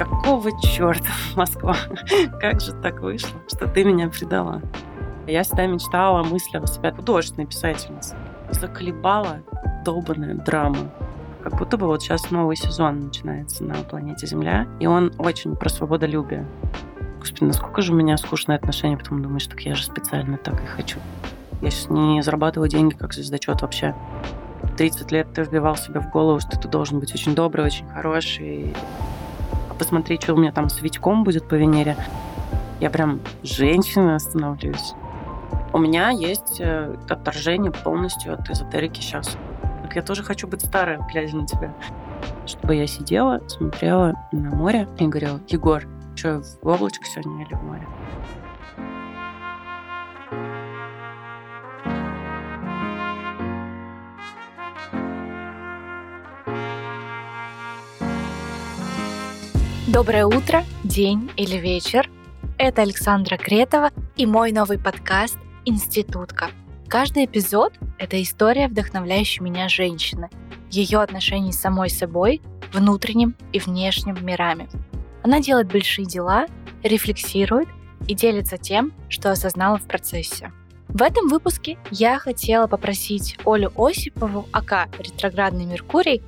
какого черта, Москва? Как же так вышло, что ты меня предала? Я всегда мечтала, мыслила себя художественной писательницей. Заколебала долбанная драма. Как будто бы вот сейчас новый сезон начинается на планете Земля, и он очень про свободолюбие. Господи, насколько же у меня скучные отношения, потом думаешь, так я же специально так и хочу. Я сейчас не зарабатываю деньги как звездочет вообще. 30 лет ты вбивал себе в голову, что ты должен быть очень добрый, очень хороший. Посмотри, что у меня там с Витьком будет по Венере. Я прям женщина становлюсь. У меня есть э, отторжение полностью от эзотерики сейчас. Так я тоже хочу быть старой, глядя на тебя. Чтобы я сидела, смотрела на море и говорила, Егор, что, в облачко сегодня или в море? Доброе утро, день или вечер. Это Александра Кретова и мой новый подкаст «Институтка». Каждый эпизод – это история вдохновляющей меня женщины, ее отношений с самой собой, внутренним и внешним мирами. Она делает большие дела, рефлексирует и делится тем, что осознала в процессе. В этом выпуске я хотела попросить Олю Осипову, АК «Ретроградный Меркурий»,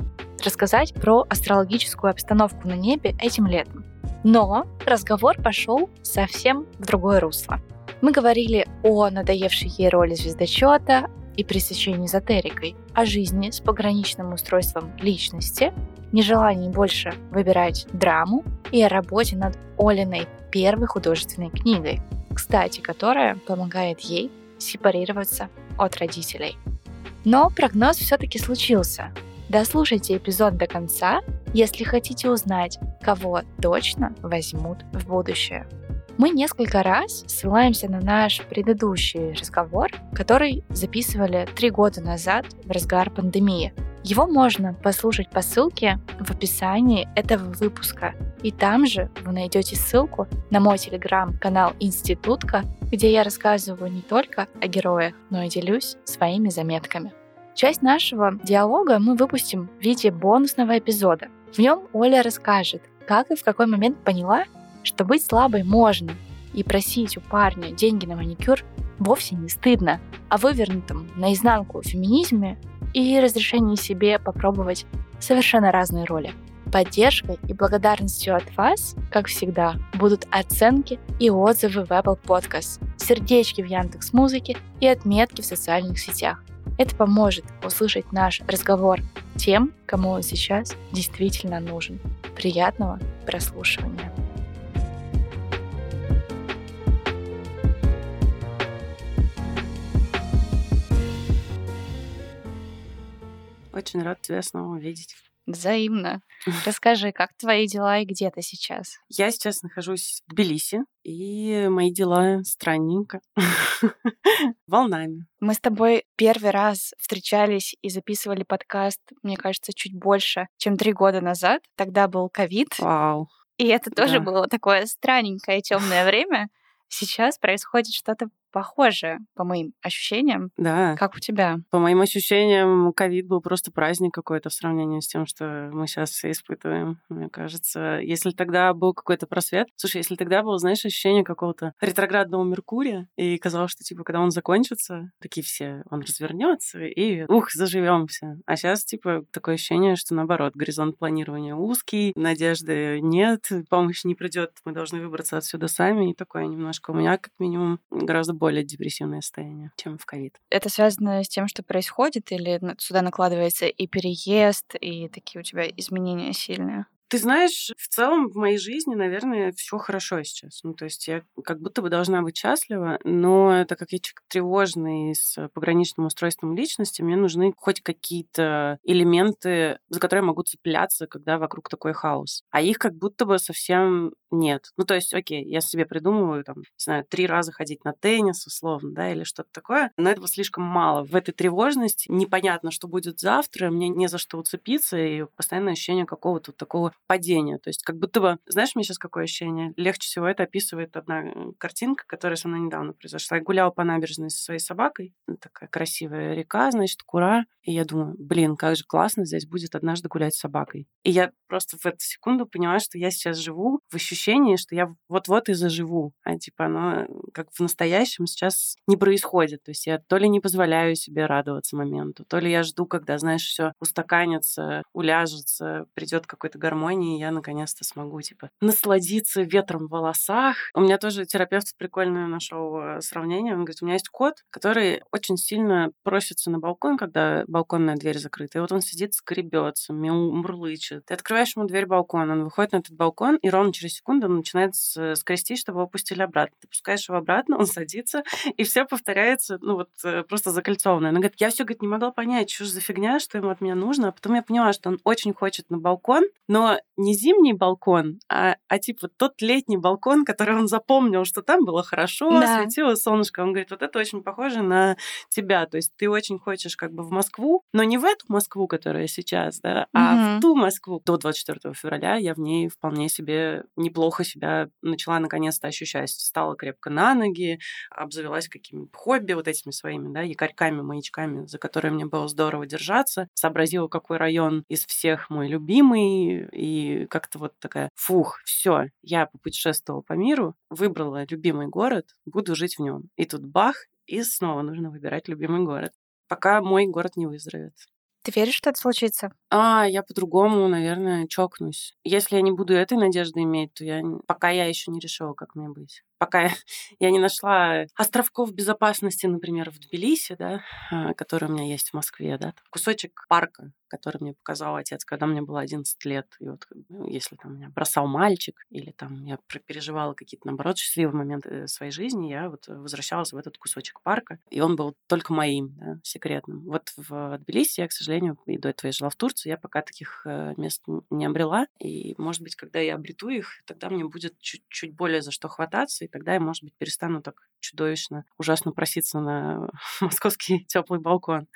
рассказать про астрологическую обстановку на небе этим летом. Но разговор пошел совсем в другое русло. Мы говорили о надоевшей ей роли звездочета и пресыщении эзотерикой, о жизни с пограничным устройством личности, нежелании больше выбирать драму и о работе над Олиной первой художественной книгой, кстати, которая помогает ей сепарироваться от родителей. Но прогноз все-таки случился. Дослушайте эпизод до конца, если хотите узнать, кого точно возьмут в будущее. Мы несколько раз ссылаемся на наш предыдущий разговор, который записывали три года назад в разгар пандемии. Его можно послушать по ссылке в описании этого выпуска. И там же вы найдете ссылку на мой телеграм-канал Институтка, где я рассказываю не только о героях, но и делюсь своими заметками. Часть нашего диалога мы выпустим в виде бонусного эпизода. В нем Оля расскажет, как и в какой момент поняла, что быть слабой можно, и просить у парня деньги на маникюр вовсе не стыдно, а вывернутом наизнанку феминизме и разрешении себе попробовать совершенно разные роли. Поддержкой и благодарностью от вас, как всегда, будут оценки и отзывы в Apple Podcast, сердечки в Яндекс Музыке и отметки в социальных сетях. Это поможет услышать наш разговор тем, кому он сейчас действительно нужен. Приятного прослушивания! Очень рад тебя снова увидеть. Взаимно. Расскажи, как твои дела и где ты сейчас? Я сейчас нахожусь в Тбилиси, и мои дела странненько. Волнами. Мы с тобой первый раз встречались и записывали подкаст, мне кажется, чуть больше, чем три года назад. Тогда был ковид. Вау. И это тоже да. было такое странненькое темное время. Сейчас происходит что-то похоже по моим ощущениям. Да. Как у тебя? По моим ощущениям, ковид был просто праздник какой-то в сравнении с тем, что мы сейчас испытываем. Мне кажется, если тогда был какой-то просвет... Слушай, если тогда было, знаешь, ощущение какого-то ретроградного Меркурия, и казалось, что, типа, когда он закончится, такие все, он развернется, и, ух, заживем все. А сейчас, типа, такое ощущение, что, наоборот, горизонт планирования узкий, надежды нет, помощь не придет, мы должны выбраться отсюда сами, и такое немножко у меня, как минимум, гораздо более депрессивное состояние, чем в ковид. Это связано с тем, что происходит, или сюда накладывается и переезд, и такие у тебя изменения сильные? Ты знаешь, в целом в моей жизни, наверное, все хорошо сейчас. Ну, то есть я как будто бы должна быть счастлива, но так как я человек тревожный с пограничным устройством личности, мне нужны хоть какие-то элементы, за которые я могу цепляться, когда вокруг такой хаос. А их как будто бы совсем нет. Ну, то есть, окей, я себе придумываю, там, не знаю, три раза ходить на теннис, условно, да, или что-то такое, но этого слишком мало. В этой тревожности непонятно, что будет завтра, мне не за что уцепиться, и постоянное ощущение какого-то такого падение. То есть как будто бы, знаешь, мне сейчас какое ощущение? Легче всего это описывает одна э, картинка, которая со мной недавно произошла. Я гуляла по набережной со своей собакой. Такая красивая река, значит, Кура. И я думаю, блин, как же классно здесь будет однажды гулять с собакой. И я просто в эту секунду поняла, что я сейчас живу в ощущении, что я вот-вот и заживу. А типа оно как в настоящем сейчас не происходит. То есть я то ли не позволяю себе радоваться моменту, то ли я жду, когда, знаешь, все устаканится, уляжется, придет какой-то гармонии, и я наконец-то смогу, типа, насладиться ветром в волосах. У меня тоже терапевт прикольное нашел э, сравнение. Он говорит, у меня есть кот, который очень сильно просится на балкон, когда балконная дверь закрыта. И вот он сидит, скребется, мурлычет. Ты открываешь ему дверь балкона, он выходит на этот балкон, и ровно через секунду он начинает скрести, чтобы его пустили обратно. Ты пускаешь его обратно, он садится, и все повторяется, ну вот э, просто закольцованное. Она говорит, я все, говорит, не могла понять, что же за фигня, что ему от меня нужно. А потом я поняла, что он очень хочет на балкон, но не зимний балкон, а, а типа тот летний балкон, который он запомнил, что там было хорошо, да. светило солнышко. Он говорит, вот это очень похоже на тебя. То есть ты очень хочешь как бы в Москву, но не в эту Москву, которая сейчас, да, а угу. в ту Москву. До 24 февраля я в ней вполне себе неплохо себя начала наконец-то ощущать. Стала крепко на ноги, обзавелась какими-то хобби вот этими своими, да, якорьками, маячками, за которые мне было здорово держаться. Сообразила, какой район из всех мой любимый, и как-то вот такая, фух, все, я попутешествовала по миру, выбрала любимый город, буду жить в нем. И тут бах, и снова нужно выбирать любимый город, пока мой город не выздоровеет. Ты веришь, что это случится? А, я по-другому, наверное, чокнусь. Если я не буду этой надежды иметь, то я пока я еще не решила, как мне быть пока я не нашла островков безопасности, например, в Тбилиси, да, а, который у меня есть в Москве, да, кусочек парка, который мне показал отец, когда мне было 11 лет. И вот если там меня бросал мальчик, или там я переживала какие-то, наоборот, счастливые моменты своей жизни, я вот возвращалась в этот кусочек парка, и он был только моим, да, секретным. Вот в Тбилиси я, к сожалению, и до этого я жила в Турции, я пока таких э, мест не обрела, и, может быть, когда я обрету их, тогда мне будет чуть-чуть более за что хвататься, и тогда я, может быть, перестану так чудовищно, ужасно проситься на московский теплый балкон.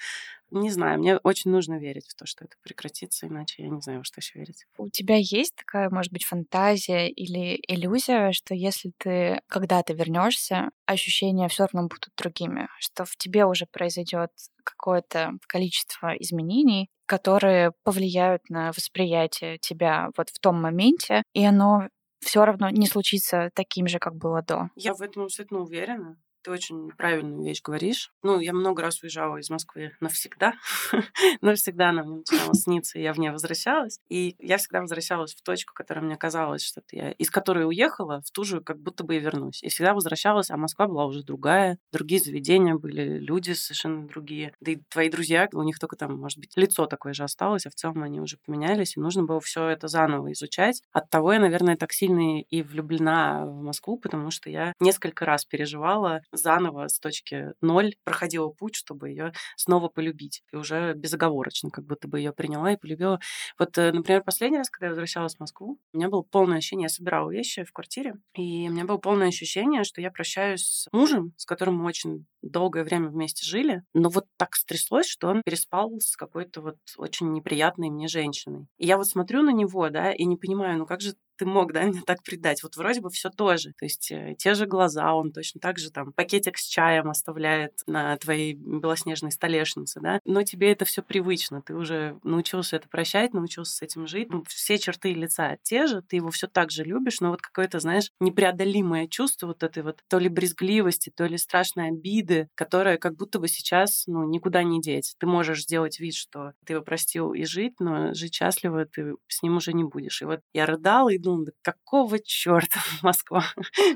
Не знаю, мне очень нужно верить в то, что это прекратится, иначе я не знаю, во что еще верить. У тебя есть такая, может быть, фантазия или иллюзия, что если ты когда-то вернешься, ощущения все равно будут другими, что в тебе уже произойдет какое-то количество изменений, которые повлияют на восприятие тебя вот в том моменте, и оно все равно не случится таким же, как было до. Я в этом абсолютно уверена. Ты очень правильную вещь говоришь. Ну, я много раз уезжала из Москвы навсегда. навсегда она мне начинала сниться, и я в ней возвращалась. И я всегда возвращалась в точку, которая мне казалось, что я из которой уехала, в ту же как будто бы и вернусь. И всегда возвращалась, а Москва была уже другая. Другие заведения были, люди совершенно другие. Да и твои друзья, у них только там, может быть, лицо такое же осталось, а в целом они уже поменялись, и нужно было все это заново изучать. От того я, наверное, так сильно и влюблена в Москву, потому что я несколько раз переживала заново с точки ноль проходила путь, чтобы ее снова полюбить. И уже безоговорочно, как будто бы ее приняла и полюбила. Вот, э, например, последний раз, когда я возвращалась в Москву, у меня было полное ощущение, я собирала вещи в квартире, и у меня было полное ощущение, что я прощаюсь с мужем, с которым мы очень долгое время вместе жили, но вот так стряслось, что он переспал с какой-то вот очень неприятной мне женщиной. И я вот смотрю на него, да, и не понимаю, ну как же ты мог, да, меня так предать? Вот вроде бы все то же. То есть э, те же глаза, он точно так же там пакетик с чаем оставляет на твоей белоснежной столешнице, да, но тебе это все привычно, ты уже научился это прощать, научился с этим жить. Ну, все черты лица те же, ты его все так же любишь, но вот какое-то, знаешь, непреодолимое чувство вот этой вот то ли брезгливости, то ли страшной обиды, которая как будто бы сейчас, ну, никуда не деть. Ты можешь сделать вид, что ты его простил и жить, но жить счастливо ты с ним уже не будешь. И вот я рыдала и думала, да какого черта, Москва?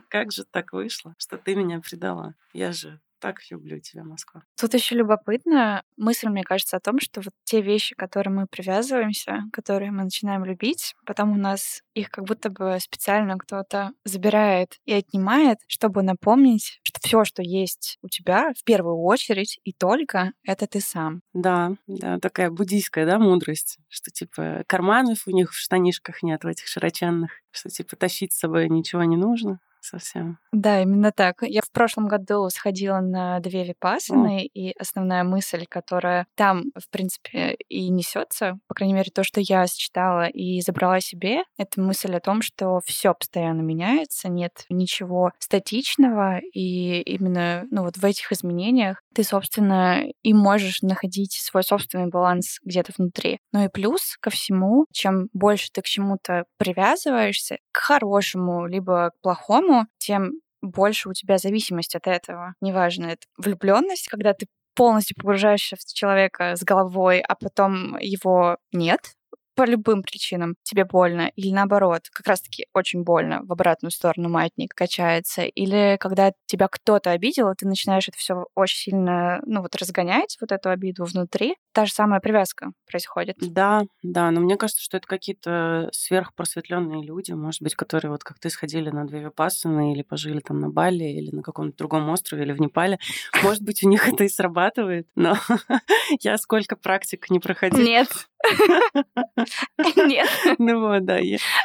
Как же так вышло, что ты меня предала? Я же так люблю тебя, Москва. Тут еще любопытно мысль, мне кажется, о том, что вот те вещи, к которым мы привязываемся, которые мы начинаем любить, потом у нас их как будто бы специально кто-то забирает и отнимает, чтобы напомнить, что все, что есть у тебя, в первую очередь и только, это ты сам. Да, да, такая буддийская, да, мудрость, что типа карманов у них в штанишках нет, в этих широченных, что типа тащить с собой ничего не нужно, совсем. Да, именно так. Я в прошлом году сходила на две випассаны, и основная мысль, которая там, в принципе, и несется, по крайней мере, то, что я считала и забрала себе, это мысль о том, что все постоянно меняется, нет ничего статичного, и именно ну, вот в этих изменениях ты, собственно, и можешь находить свой собственный баланс где-то внутри. Ну и плюс ко всему, чем больше ты к чему-то привязываешься, к хорошему, либо к плохому, тем больше у тебя зависимость от этого. Неважно, это влюбленность, когда ты полностью погружаешься в человека с головой, а потом его нет, по любым причинам тебе больно, или наоборот, как раз-таки очень больно, в обратную сторону маятник качается, или когда тебя кто-то обидел, ты начинаешь это все очень сильно, ну вот разгонять, вот эту обиду внутри, та же самая привязка происходит. Да, да, но мне кажется, что это какие-то сверхпросветленные люди, может быть, которые вот как ты сходили на две випассаны или пожили там на Бали или на каком-то другом острове или в Непале. Может быть, у них это и срабатывает, но я сколько практик не проходила. Нет, Нет. Ну вот, да.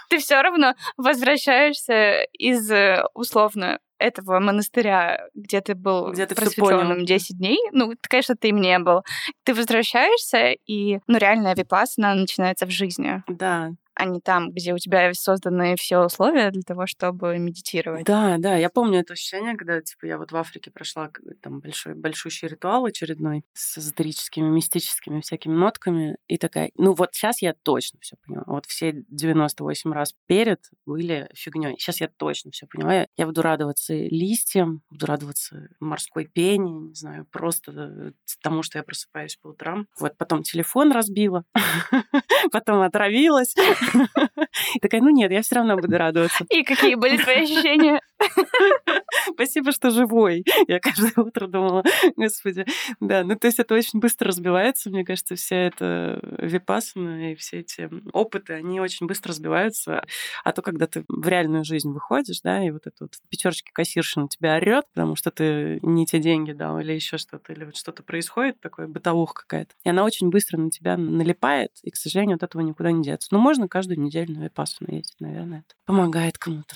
Ты все равно возвращаешься из, э, условно, этого монастыря, где ты был где ты просветленным 10 дней, ну, конечно, ты им не был. Ты возвращаешься, и, ну, реальная випасана начинается в жизни. Да, а не там, где у тебя созданы все условия для того, чтобы медитировать. Да, да, я помню это ощущение, когда, типа, я вот в Африке прошла там большой, большущий ритуал очередной с эзотерическими, мистическими всякими нотками, и такая, ну вот сейчас я точно все поняла. Вот все 98 раз перед были фигней. Сейчас я точно все поняла. Я буду радоваться листьям, буду радоваться морской пене, не знаю, просто тому, что я просыпаюсь по утрам. Вот потом телефон разбила, потом отравилась, Такая, ну нет, я все равно буду радоваться. И какие были твои ощущения? Спасибо, что живой. Я каждое утро думала, господи. Да, ну то есть это очень быстро разбивается, мне кажется, вся эта випасана и все эти опыты, они очень быстро разбиваются. А то, когда ты в реальную жизнь выходишь, да, и вот это вот пятерочки кассирши на тебя орет, потому что ты не те деньги дал или еще что-то, или вот что-то происходит, такое бытовуха какая-то. И она очень быстро на тебя налипает, и, к сожалению, от этого никуда не деться. Но можно каждую неделю на випассану ездить, наверное, это помогает кому-то.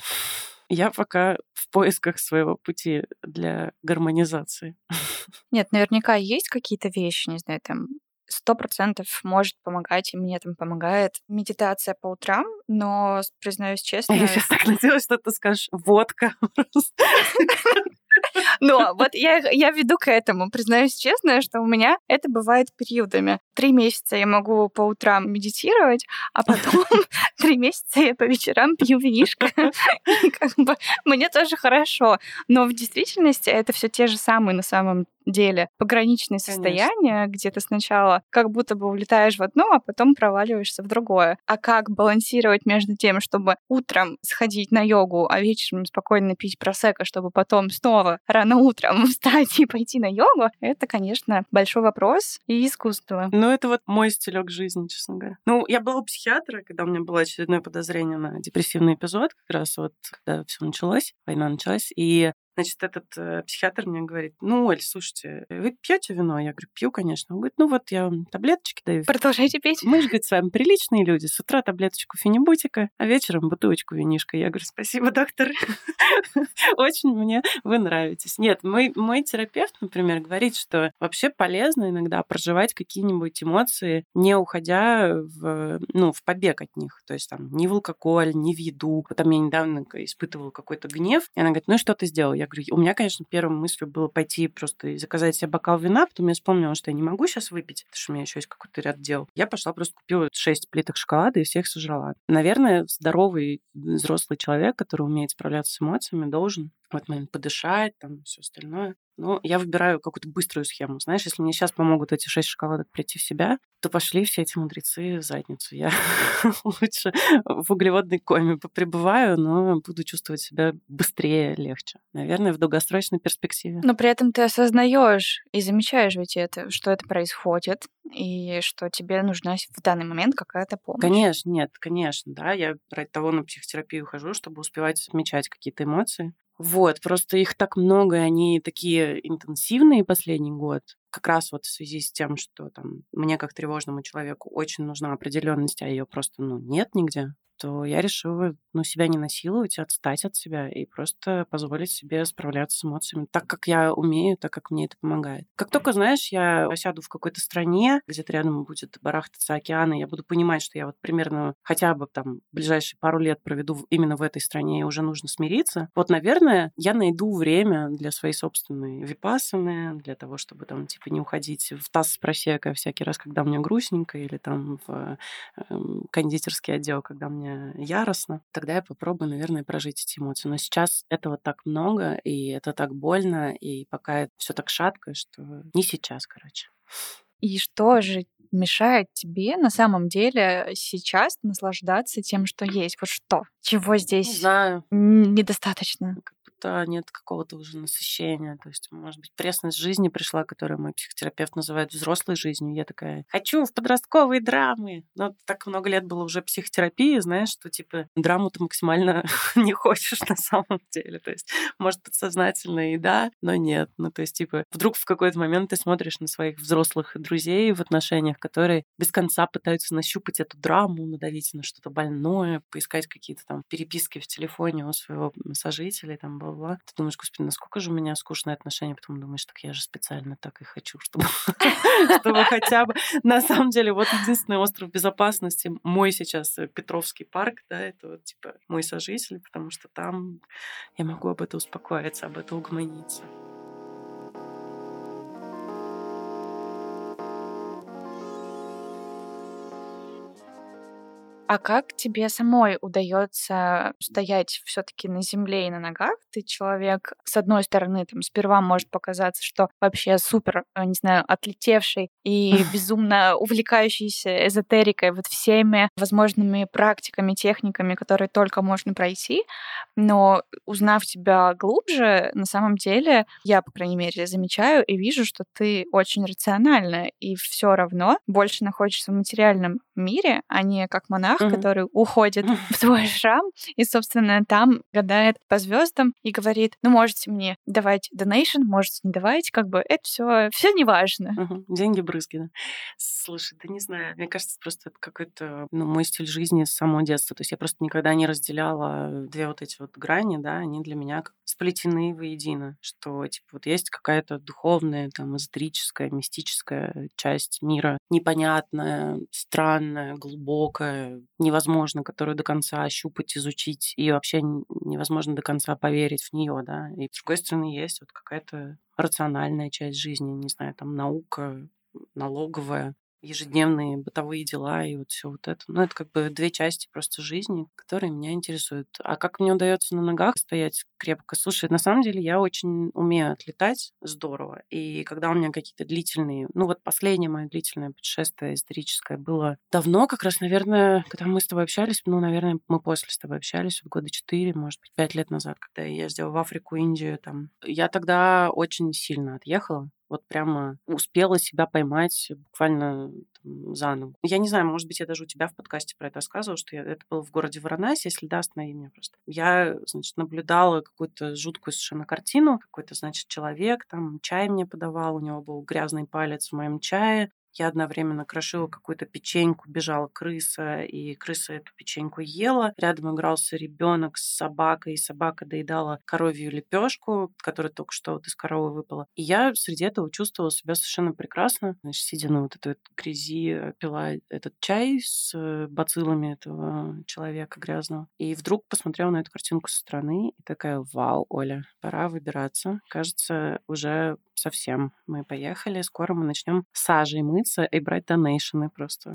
Я пока в поисках своего пути для гармонизации. Нет, наверняка есть какие-то вещи, не знаю, там сто процентов может помогать, и мне там помогает медитация по утрам, но, признаюсь честно... Я сейчас так надеялась, что ты скажешь водка. Но вот я, я веду к этому. Признаюсь честно, что у меня это бывает периодами. Три месяца я могу по утрам медитировать, а потом три месяца я по вечерам пью винишко. как бы мне тоже хорошо. Но в действительности это все те же самые на самом деле пограничные состояния, где ты сначала как будто бы улетаешь в одно, а потом проваливаешься в другое. А как балансировать между тем, чтобы утром сходить на йогу, а вечером спокойно пить просека, чтобы потом снова рано утром встать и пойти на йогу, это, конечно, большой вопрос и искусство. Ну, это вот мой стилек жизни, честно говоря. Ну, я была у психиатра, когда у меня было очередное подозрение на депрессивный эпизод, как раз вот когда все началось, война началась, и Значит, этот э, психиатр мне говорит, ну, Оль, слушайте, вы пьете вино? Я говорю, пью, конечно. Он говорит, ну вот я вам таблеточки даю. Продолжайте пить. Мы же, говорит, с вами приличные люди. С утра таблеточку фенибутика, а вечером бутылочку винишка. Я говорю, спасибо, доктор. Очень мне вы нравитесь. Нет, мой, мой терапевт, например, говорит, что вообще полезно иногда проживать какие-нибудь эмоции, не уходя в, ну, в побег от них. То есть там ни в алкоголь, ни в еду. Там я недавно испытывала какой-то гнев, и она говорит, ну и что ты сделал? Я говорю, у меня, конечно, первой мыслью было пойти просто и заказать себе бокал вина, потом я вспомнила, что я не могу сейчас выпить, потому что у меня еще есть какой-то ряд дел. Я пошла просто купила 6 плиток шоколада и всех сожрала. Наверное, здоровый взрослый человек, который умеет справляться с эмоциями, должен в этот момент подышать, там, все остальное. Ну, я выбираю какую-то быструю схему. Знаешь, если мне сейчас помогут эти шесть шоколадок прийти в себя, то пошли все эти мудрецы в задницу. Я лучше в углеводной коме попребываю, но буду чувствовать себя быстрее, легче. Наверное, в долгосрочной перспективе. Но при этом ты осознаешь и замечаешь ведь это, что это происходит, и что тебе нужна в данный момент какая-то помощь. Конечно, нет, конечно, да. Я ради того на психотерапию хожу, чтобы успевать замечать какие-то эмоции, вот, просто их так много, и они такие интенсивные последний год. Как раз вот в связи с тем, что там мне как тревожному человеку очень нужна определенность, а ее просто ну, нет нигде, то я решила ну, себя не насиловать, отстать от себя и просто позволить себе справляться с эмоциями так, как я умею, так, как мне это помогает. Как только, знаешь, я осяду в какой-то стране, где-то рядом будет барахтаться океан, и я буду понимать, что я вот примерно хотя бы там ближайшие пару лет проведу именно в этой стране, и уже нужно смириться, вот, наверное, я найду время для своей собственной випасаны, для того, чтобы там, типа, не уходить в таз с просека всякий раз, когда мне грустненько, или там в э, кондитерский отдел, когда мне яростно, тогда я попробую, наверное, прожить эти эмоции. Но сейчас этого так много, и это так больно, и пока все так шатко, что не сейчас, короче. И что же мешает тебе на самом деле сейчас наслаждаться тем, что есть? Вот что? Чего здесь не знаю. недостаточно? Будто нет какого-то уже насыщения. То есть, может быть, пресность жизни пришла, которую мой психотерапевт называет взрослой жизнью. Я такая, хочу в подростковые драмы. Но так много лет было уже психотерапии, знаешь, что, типа, драму ты максимально не хочешь на самом деле. То есть, может, подсознательно и да, но нет. Ну, то есть, типа, вдруг в какой-то момент ты смотришь на своих взрослых друзей в отношениях, которые без конца пытаются нащупать эту драму, надавить на что-то больное, поискать какие-то там переписки в телефоне у своего сожителя, там, бла-бла. Ты думаешь, господи, насколько же у меня скучные отношения, потом думаешь, так я же специально так и хочу, чтобы, чтобы хотя бы... На самом деле, вот единственный остров безопасности, мой сейчас э, Петровский парк, да, это вот, типа, мой сожитель, потому что там я могу об этом успокоиться, об этом угомониться. А как тебе самой удается стоять все-таки на земле и на ногах? Ты человек, с одной стороны, там сперва может показаться, что вообще супер, э, не знаю, отлетевший и безумно увлекающийся эзотерикой, вот всеми возможными практиками, техниками, которые только можно пройти. Но узнав тебя глубже, на самом деле, я, по крайней мере, замечаю и вижу, что ты очень рациональная и все равно больше находишься в материальном мире, а не как монах, mm-hmm. который уходит в твой шрам и, собственно, там гадает по звездам и говорит, ну, можете мне давать донейшн, можете не давать, как бы это все все не важно. Mm-hmm. Деньги брызги, да. Слушай, да не знаю, мне кажется, просто это какой-то ну, мой стиль жизни с самого детства. То есть я просто никогда не разделяла две вот эти вот грани, да, они для меня сплетены воедино, что, типа, вот есть какая-то духовная, там, эзотерическая, мистическая часть мира, непонятная, странная, глубокая, невозможно, которую до конца ощупать, изучить, и вообще невозможно до конца поверить в нее, да. И с другой стороны есть вот какая-то рациональная часть жизни, не знаю, там наука, налоговая, ежедневные бытовые дела и вот все вот это. Ну, это как бы две части просто жизни, которые меня интересуют. А как мне удается на ногах стоять крепко? Слушай, на самом деле я очень умею отлетать здорово. И когда у меня какие-то длительные... Ну, вот последнее мое длительное путешествие историческое было давно, как раз, наверное, когда мы с тобой общались, ну, наверное, мы после с тобой общались, вот года четыре, может быть, пять лет назад, когда я ездила в Африку, Индию, там. Я тогда очень сильно отъехала вот прямо успела себя поймать буквально там, за ногу. Я не знаю, может быть, я даже у тебя в подкасте про это рассказывала, что я, это было в городе Воронась, если да, останови меня просто. Я, значит, наблюдала какую-то жуткую совершенно картину, какой-то, значит, человек там чай мне подавал, у него был грязный палец в моем чае, я одновременно крошила какую-то печеньку, бежала крыса, и крыса эту печеньку ела. Рядом игрался ребенок с собакой, и собака доедала коровью лепешку, которая только что вот из коровы выпала. И я среди этого чувствовала себя совершенно прекрасно. Значит, сидя на вот этой вот грязи, пила этот чай с э, бациллами этого человека грязного. И вдруг посмотрела на эту картинку со стороны и такая, вау, Оля, пора выбираться. Кажется, уже совсем. Мы поехали, скоро мы начнем сажей мыться и брать донейшены просто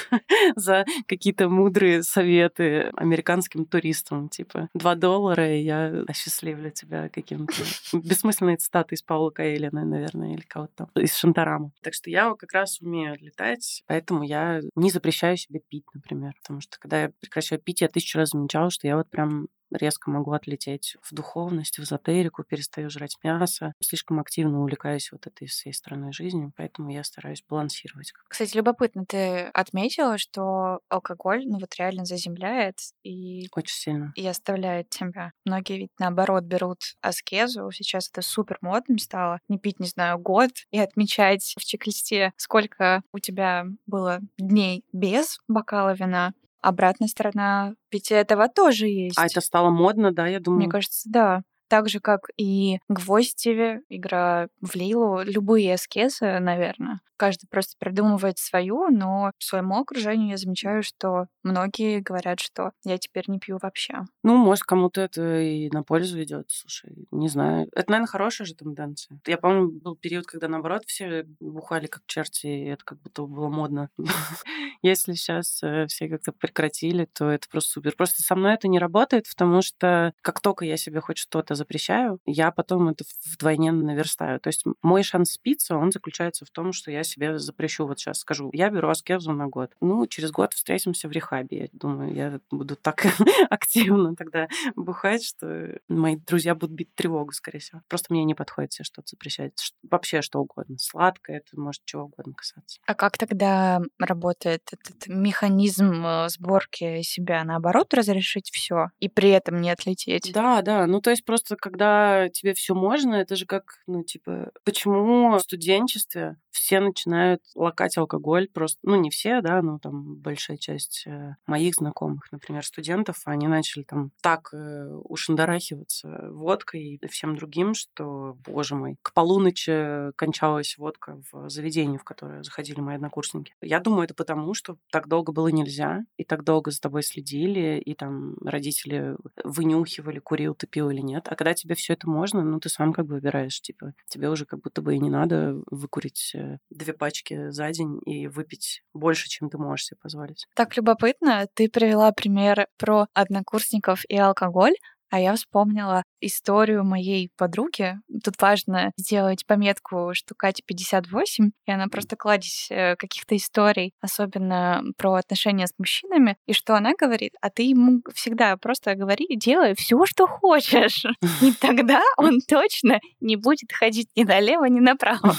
за какие-то мудрые советы американским туристам. Типа, два доллара, и я осчастливлю тебя каким-то бессмысленной цитатой из Паула Каэлина, наверное, или кого-то там, из Шантарама. Так что я как раз умею летать, поэтому я не запрещаю себе пить, например. Потому что когда я прекращаю пить, я тысячу раз замечала, что я вот прям резко могу отлететь в духовность, в эзотерику, перестаю жрать мясо. Слишком активно увлекаюсь вот этой всей стороной жизни, поэтому я стараюсь балансировать. Кстати, любопытно, ты отметила, что алкоголь, ну вот реально заземляет и... Очень сильно. И оставляет тебя. Многие ведь наоборот берут аскезу. Сейчас это супер модным стало. Не пить, не знаю, год и отмечать в чек-листе, сколько у тебя было дней без бокала вина, обратная сторона питья этого тоже есть. А это стало модно, да, я думаю? Мне кажется, да. Так же, как и Гвоздеве, игра в Лилу, любые аскезы, наверное. Каждый просто придумывает свою, но в своему окружению я замечаю, что многие говорят, что я теперь не пью вообще. Ну, может, кому-то это и на пользу идет. Слушай, не знаю. Это, наверное, хорошая же тенденция. Я помню, был период, когда, наоборот, все бухали как черти, и это как будто было модно. Если сейчас э, все как-то прекратили, то это просто супер. Просто со мной это не работает, потому что как только я себе хоть что-то запрещаю, я потом это вдвойне наверстаю. То есть мой шанс спиться, он заключается в том, что я себе запрещу, вот сейчас скажу, я беру аскезу на год. Ну, через год встретимся в рехабе. Я думаю, я буду так активно тогда бухать, что мои друзья будут бить тревогу, скорее всего. Просто мне не подходит себе что-то запрещать. Вообще что угодно. Сладкое, это может чего угодно касаться. А как тогда работает этот механизм э, сборки себя? Наоборот, разрешить все и при этом не отлететь? Да, да. Ну, то есть просто когда тебе все можно, это же как, ну, типа, почему в студенчестве все начинают лакать алкоголь просто, ну, не все, да, но там большая часть э, моих знакомых, например, студентов, они начали там так э, ушандарахиваться водкой и всем другим, что, боже мой, к полуночи кончалась водка в заведении, в которое заходили мои однокурсники. Я думаю, это потому, что так долго было нельзя, и так долго за тобой следили, и там родители вынюхивали, курил ты пил или нет. А когда тебе все это можно, ну, ты сам как бы выбираешь, типа, тебе уже как будто бы и не надо выкурить э, две пачки за день и выпить больше, чем ты можешь себе позволить. Так любопытно. Ты привела пример про однокурсников и алкоголь, а я вспомнила историю моей подруги. Тут важно сделать пометку, что Катя 58, и она просто кладезь э, каких-то историй, особенно про отношения с мужчинами, и что она говорит, а ты ему всегда просто говори, делай все, что хочешь. И тогда он точно не будет ходить ни налево, ни направо.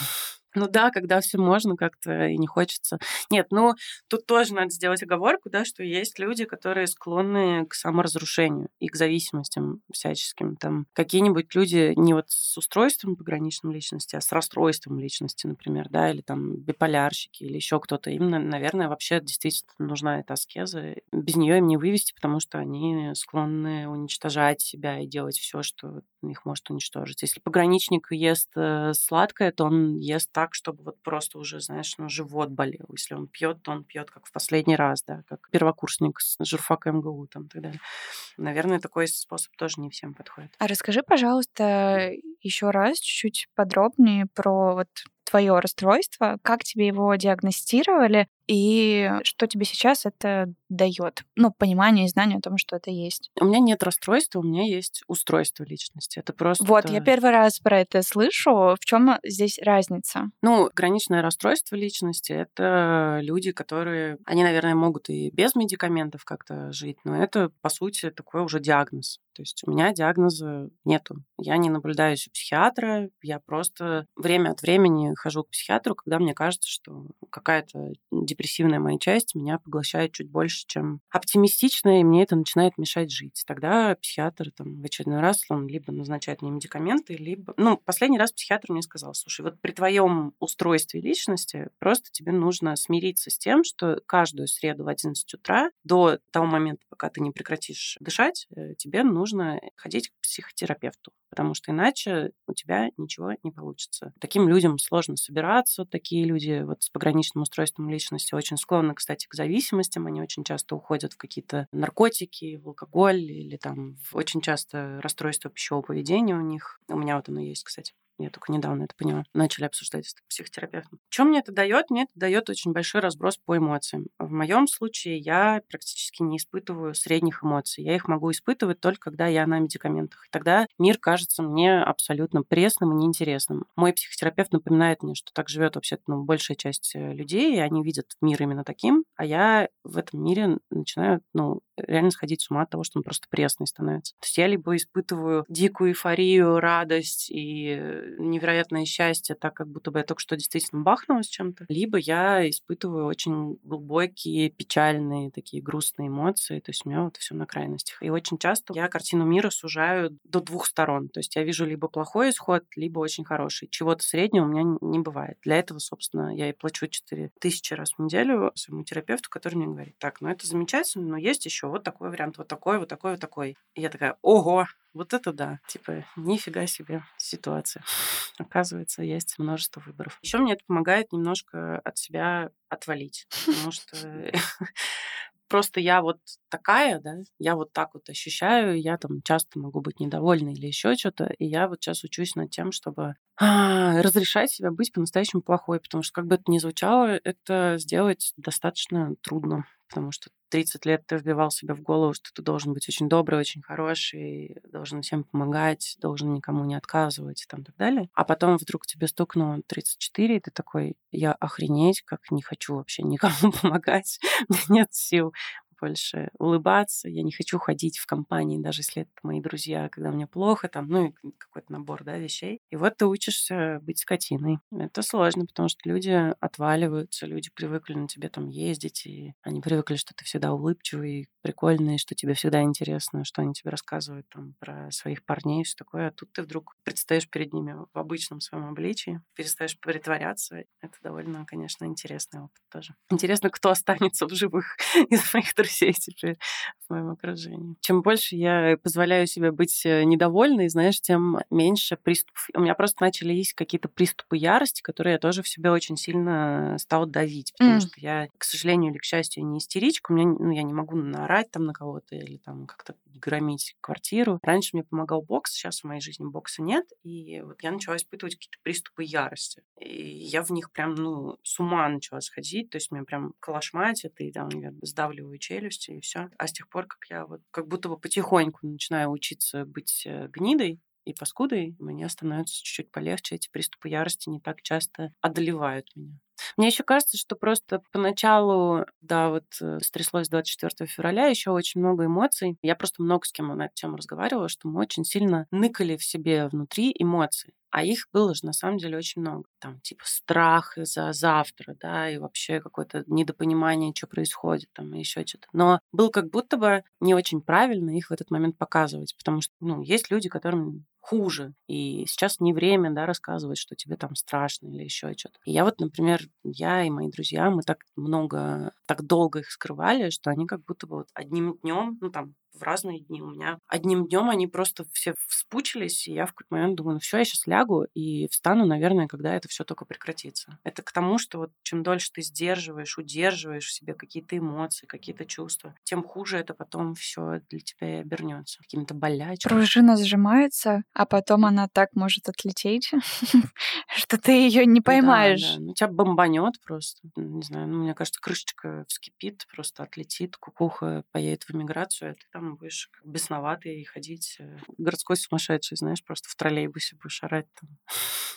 Ну да, когда все можно, как-то и не хочется. Нет, ну тут тоже надо сделать оговорку, да, что есть люди, которые склонны к саморазрушению и к зависимостям всяческим. Там какие-нибудь люди не вот с устройством пограничной личности, а с расстройством личности, например, да, или там биполярщики, или еще кто-то. Им, наверное, вообще действительно нужна эта аскеза. Без нее им не вывести, потому что они склонны уничтожать себя и делать все, что их может уничтожить. Если пограничник ест э, сладкое, то он ест так, чтобы вот просто уже, знаешь, ну, живот болел. Если он пьет, то он пьет как в последний раз, да, как первокурсник с журфака МГУ там, и так далее. Наверное, такой способ тоже не всем подходит. А расскажи, пожалуйста, еще раз чуть-чуть подробнее про вот твое расстройство, как тебе его диагностировали и что тебе сейчас это дает? Ну, понимание и знание о том, что это есть. У меня нет расстройства, у меня есть устройство личности. Это просто... Вот, я первый раз про это слышу. В чем здесь разница? Ну, граничное расстройство личности — это люди, которые... Они, наверное, могут и без медикаментов как-то жить, но это, по сути, такой уже диагноз. То есть у меня диагноза нету. Я не наблюдаюсь у психиатра, я просто время от времени хожу к психиатру, когда мне кажется, что какая-то депрессивная моя часть меня поглощает чуть больше, чем оптимистичная, и мне это начинает мешать жить. Тогда психиатр там в очередной раз он либо назначает мне медикаменты, либо... Ну, последний раз психиатр мне сказал, слушай, вот при твоем устройстве личности просто тебе нужно смириться с тем, что каждую среду в 11 утра до того момента, пока ты не прекратишь дышать, э, тебе нужно нужно ходить к психотерапевту, потому что иначе у тебя ничего не получится. Таким людям сложно собираться. Такие люди вот с пограничным устройством личности очень склонны, кстати, к зависимостям. Они очень часто уходят в какие-то наркотики, в алкоголь или там очень часто расстройство пищевого поведения у них. У меня вот оно есть, кстати. Я только недавно это поняла. Начали обсуждать с психотерапевтом. Что мне это дает? Мне это дает очень большой разброс по эмоциям. В моем случае я практически не испытываю средних эмоций. Я их могу испытывать только когда я на медикаментах. И тогда мир кажется мне абсолютно пресным и неинтересным. Мой психотерапевт напоминает мне, что так живет вообще ну, большая часть э, людей, и они видят мир именно таким, а я в этом мире начинаю ну, реально сходить с ума от того, что он просто пресный становится. То есть я либо испытываю дикую эйфорию, радость и невероятное счастье, так как будто бы я только что действительно бахнулась чем-то, либо я испытываю очень глубокие, печальные, такие грустные эмоции. То есть у меня вот все на крайностях. И очень часто я картину мира сужаю до двух сторон. То есть я вижу либо плохой исход, либо очень хороший. Чего-то среднего у меня не бывает. Для этого, собственно, я и плачу 4 тысячи раз в неделю своему терапевту, который мне говорит, так, ну это замечательно, но есть еще вот такой вариант, вот такой, вот такой, вот такой. И я такая, ого, вот это да. Типа, нифига себе ситуация. Оказывается, есть множество выборов. Еще мне это помогает немножко от себя отвалить. Потому что просто я вот такая, да, я вот так вот ощущаю, я там часто могу быть недовольна или еще что-то, и я вот сейчас учусь над тем, чтобы а, разрешать себя быть по-настоящему плохой, потому что, как бы это ни звучало, это сделать достаточно трудно, потому что 30 лет ты вбивал себе в голову, что ты должен быть очень добрый, очень хороший, должен всем помогать, должен никому не отказывать и там так далее. А потом вдруг тебе стукнуло 34, и ты такой, я охренеть, как не хочу вообще никому помогать, нет сил больше улыбаться, я не хочу ходить в компании, даже если это мои друзья, когда мне плохо, там, ну, какой-то набор, да, вещей. И вот ты учишься быть скотиной. Это сложно, потому что люди отваливаются, люди привыкли на тебе там ездить, и они привыкли, что ты всегда улыбчивый, прикольный, что тебе всегда интересно, что они тебе рассказывают там про своих парней, все такое. А тут ты вдруг предстаешь перед ними в обычном своем обличии, перестаешь притворяться. Это довольно, конечно, интересный опыт тоже. Интересно, кто останется в живых из моих друзей друзей теперь в моем окружении. Чем больше я позволяю себе быть э, недовольной, знаешь, тем меньше приступов. У меня просто начали есть какие-то приступы ярости, которые я тоже в себе очень сильно стала давить, потому mm. что я, к сожалению или к счастью, не истеричка, у меня, ну, я не могу наорать там на кого-то или там как-то громить квартиру. Раньше мне помогал бокс, сейчас в моей жизни бокса нет, и вот я начала испытывать какие-то приступы ярости. И я в них прям, ну, с ума начала сходить, то есть меня прям калашматит, и там я сдавливаю челюсть, челюсти, и все. А с тех пор, как я вот как будто бы потихоньку начинаю учиться быть э, гнидой, и паскудой, мне становится чуть-чуть полегче. Эти приступы ярости не так часто одолевают меня. Мне еще кажется, что просто поначалу, да, вот э, стряслось 24 февраля, еще очень много эмоций. Я просто много с кем на эту тему разговаривала, что мы очень сильно ныкали в себе внутри эмоций. А их было же на самом деле очень много. Там типа страх за завтра, да, и вообще какое-то недопонимание, что происходит, там, еще что-то. Но был как будто бы не очень правильно их в этот момент показывать, потому что, ну, есть люди, которым хуже. И сейчас не время, да, рассказывать, что тебе там страшно или еще что-то. И я вот, например, я и мои друзья, мы так много, так долго их скрывали, что они как будто бы вот одним днем, ну там в разные дни у меня. Одним днем они просто все вспучились, и я в какой-то момент думаю, ну все, я сейчас лягу и встану, наверное, когда это все только прекратится. Это к тому, что вот чем дольше ты сдерживаешь, удерживаешь в себе какие-то эмоции, какие-то чувства, тем хуже это потом все для тебя и обернется. Какими-то болячками. Пружина сжимается, а потом она так может отлететь, что ты ее не поймаешь. Ну, тебя бомбанет просто. Не знаю, ну, мне кажется, крышечка вскипит, просто отлетит, кукуха поедет в эмиграцию, а ты там будешь бесноватый ходить, э, городской сумасшедший, знаешь, просто в троллейбусе будешь орать там.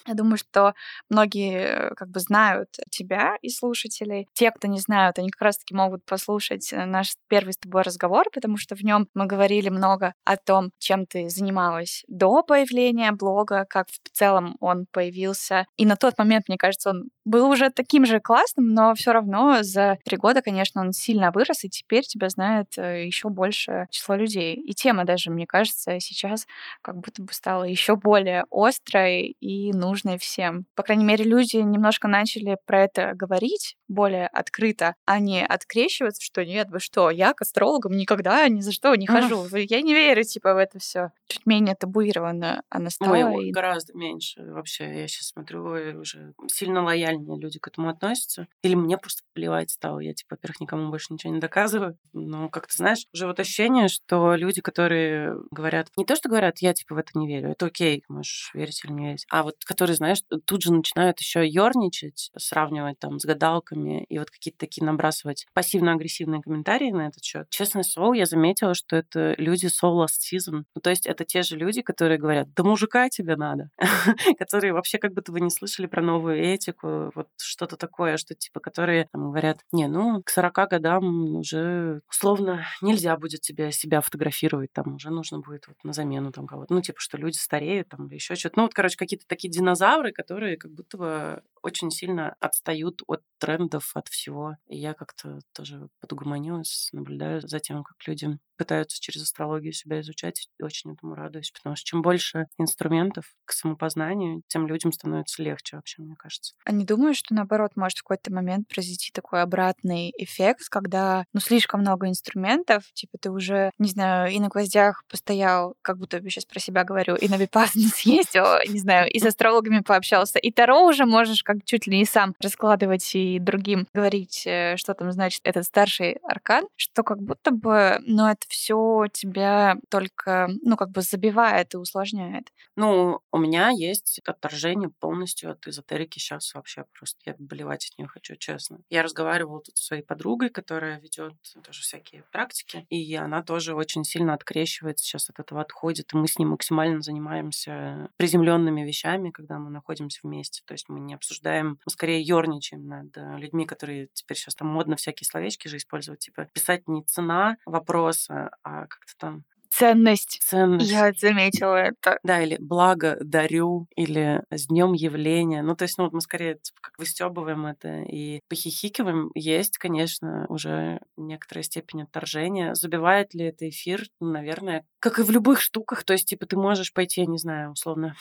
Я думаю, что многие э, как бы знают тебя и слушателей. Те, кто не знают, они как раз-таки могут послушать э, наш первый с тобой разговор, потому что в нем мы говорили много о том, чем ты занималась до появления блога, как в целом он появился. И на тот момент, мне кажется, он был уже таким же классным, но все равно за три года, конечно, он сильно вырос, и теперь тебя знает э, еще больше число людей. И тема даже, мне кажется, сейчас как будто бы стала еще более острой и нужной всем. По крайней мере, люди немножко начали про это говорить более открыто, а не открещиваться, что нет, вы что, я к астрологам никогда ни за что не хожу. Я не верю, типа, в это все. Чуть менее табуировано она стала. Ой, и... гораздо меньше вообще. Я сейчас смотрю, уже сильно лояльнее люди к этому относятся. Или мне просто плевать стало. Я, типа, во-первых, никому больше ничего не доказываю. Но, как ты знаешь, уже вот ощущение, что люди, которые говорят... Не то, что говорят, я, типа, в это не верю. Это окей, можешь верить или не верить. А вот которые, знаешь, тут же начинают еще ерничать, сравнивать там с гадалками, и вот какие-то такие набрасывать пассивно-агрессивные комментарии на этот счет. Честное слово, я заметила, что это люди so last season. Ну, то есть это те же люди, которые говорят, да мужика тебе надо, которые вообще как будто вы не слышали про новую этику, вот что-то такое, что типа, которые там, говорят, не, ну, к 40 годам уже условно нельзя будет тебя, себя фотографировать, там уже нужно будет вот на замену там кого-то. Ну, типа, что люди стареют там или еще что-то. Ну, вот, короче, какие-то такие динозавры, которые как будто бы очень сильно отстают от трендов, от всего. И я как-то тоже подугомонилась, наблюдаю за тем, как люди пытаются через астрологию себя изучать, и очень этому радуюсь, потому что чем больше инструментов к самопознанию, тем людям становится легче вообще, мне кажется. А не думаю, что наоборот может в какой-то момент произойти такой обратный эффект, когда ну слишком много инструментов, типа ты уже, не знаю, и на гвоздях постоял, как будто я сейчас про себя говорю, и на випассану съездил, не знаю, и с астрологами пообщался, и Таро уже можешь как чуть ли не сам раскладывать и другим говорить, э, что там значит этот старший аркан, что как будто бы, ну, это все тебя только, ну, как бы забивает и усложняет. Ну, у меня есть отторжение полностью от эзотерики сейчас вообще просто. Я болевать от нее хочу, честно. Я разговаривала тут с своей подругой, которая ведет тоже всякие практики, и она тоже очень сильно открещивается сейчас от этого, отходит. И мы с ней максимально занимаемся приземленными вещами, когда мы находимся вместе. То есть мы не обсуждаем, мы скорее ерничаем над э, людьми, которые теперь сейчас там модно всякие словечки же использовать, типа писать не цена вопроса, а как-то там ценность. Ценность. Я заметила это. Да, или благо дарю, или с днем явления. Ну, то есть, ну, вот мы скорее типа, как выстебываем это и похихикиваем. Есть, конечно, уже некоторая степень отторжения. Забивает ли это эфир? Ну, наверное, как и в любых штуках. То есть, типа, ты можешь пойти, я не знаю, условно,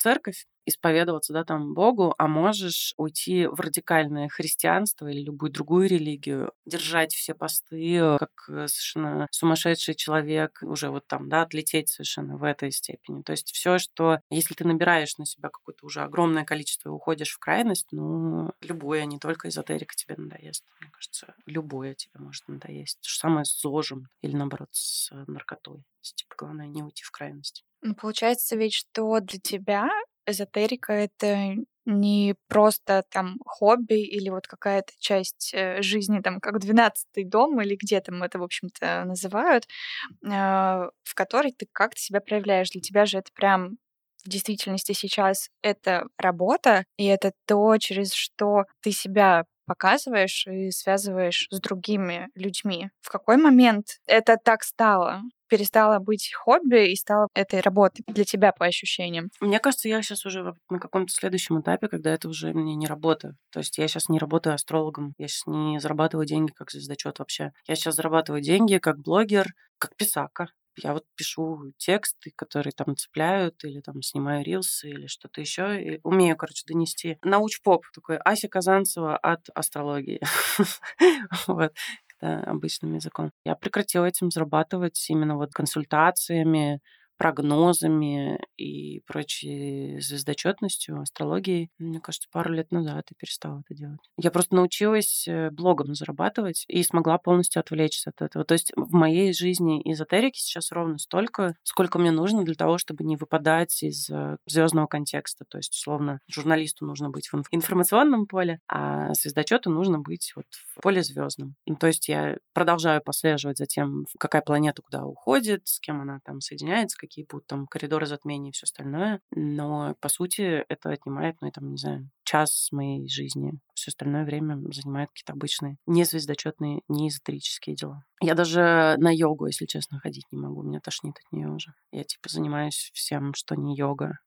церковь, исповедоваться, да, там, Богу, а можешь уйти в радикальное христианство или любую другую религию, держать все посты, э, как э, совершенно сумасшедший человек, уже вот там, да, отлететь совершенно в этой степени. То есть все, что, если ты набираешь на себя какое-то уже огромное количество и уходишь в крайность, ну, любое, не только эзотерика тебе надоест. Мне кажется, любое тебе может надоесть. То же самое с ЗОЖем или, наоборот, с наркотой. Типа, главное не уйти в крайность. Ну, получается ведь, что для тебя эзотерика — это не просто там хобби или вот какая-то часть э, жизни, там, как двенадцатый дом или где там это, в общем-то, называют, а, в которой ты как-то себя проявляешь. Для тебя же это прям в действительности сейчас это работа, и это то, через что ты себя показываешь и связываешь с другими людьми. В какой момент это так стало? перестала быть хобби и стала этой работой для тебя по ощущениям? Мне кажется, я сейчас уже на каком-то следующем этапе, когда это уже мне не работа. То есть я сейчас не работаю астрологом, я сейчас не зарабатываю деньги как звездочет вообще. Я сейчас зарабатываю деньги как блогер, как писака. Я вот пишу тексты, которые там цепляют, или там снимаю рилсы, или что-то еще. И умею, короче, донести науч-поп, такой Ася Казанцева от астрологии. Вот обычным языком. Я прекратила этим зарабатывать именно вот консультациями, прогнозами и прочей звездочетностью, астрологией, мне кажется, пару лет назад я перестала это делать. Я просто научилась э, блогом зарабатывать и смогла полностью отвлечься от этого. То есть в моей жизни эзотерики сейчас ровно столько, сколько мне нужно для того, чтобы не выпадать из э, звездного контекста. То есть, условно, журналисту нужно быть в информационном поле, а звездочету нужно быть вот в поле звездном. Ну, то есть я продолжаю послеживать за тем, какая планета куда уходит, с кем она там соединяется, какие будут там коридоры затмения и все остальное. Но, по сути, это отнимает, ну, я там, не знаю, час моей жизни. Все остальное время занимает какие-то обычные, не звездочетные, не эзотерические дела. Я даже на йогу, если честно, ходить не могу. Меня тошнит от нее уже. Я, типа, занимаюсь всем, что не йога.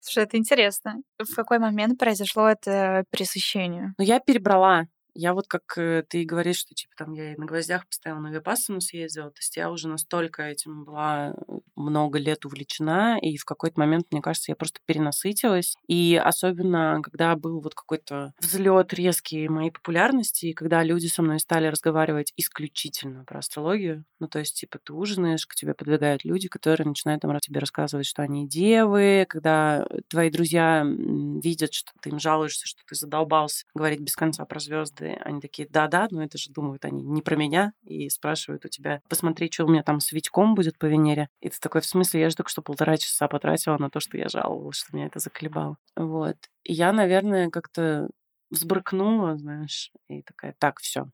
Слушай, это интересно. В какой момент произошло это пресыщение? Ну, я перебрала я вот как э, ты говоришь, что типа там я и на гвоздях поставила, на Випассану съездила, то есть я уже настолько этим была э, много лет увлечена, и в какой-то момент, мне кажется, я просто перенасытилась. И особенно, когда был вот какой-то взлет резкий моей популярности, и когда люди со мной стали разговаривать исключительно про астрологию, ну то есть типа ты ужинаешь, к тебе подвигают люди, которые начинают там тебе рассказывать, что они девы, когда твои друзья видят, что ты им жалуешься, что ты задолбался говорить без конца про звезды, звезды, они такие, да-да, но это же думают они не про меня, и спрашивают у тебя, посмотри, что у меня там с Витьком будет по Венере. И ты такой, в смысле, я же только что полтора часа потратила на то, что я жаловалась, что меня это заколебало. Вот. И я, наверное, как-то взбрыкнула, знаешь, и такая, так, все,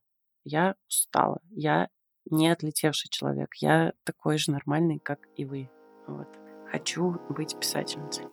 я устала, я не отлетевший человек, я такой же нормальный, как и вы. Вот. Хочу быть писательницей.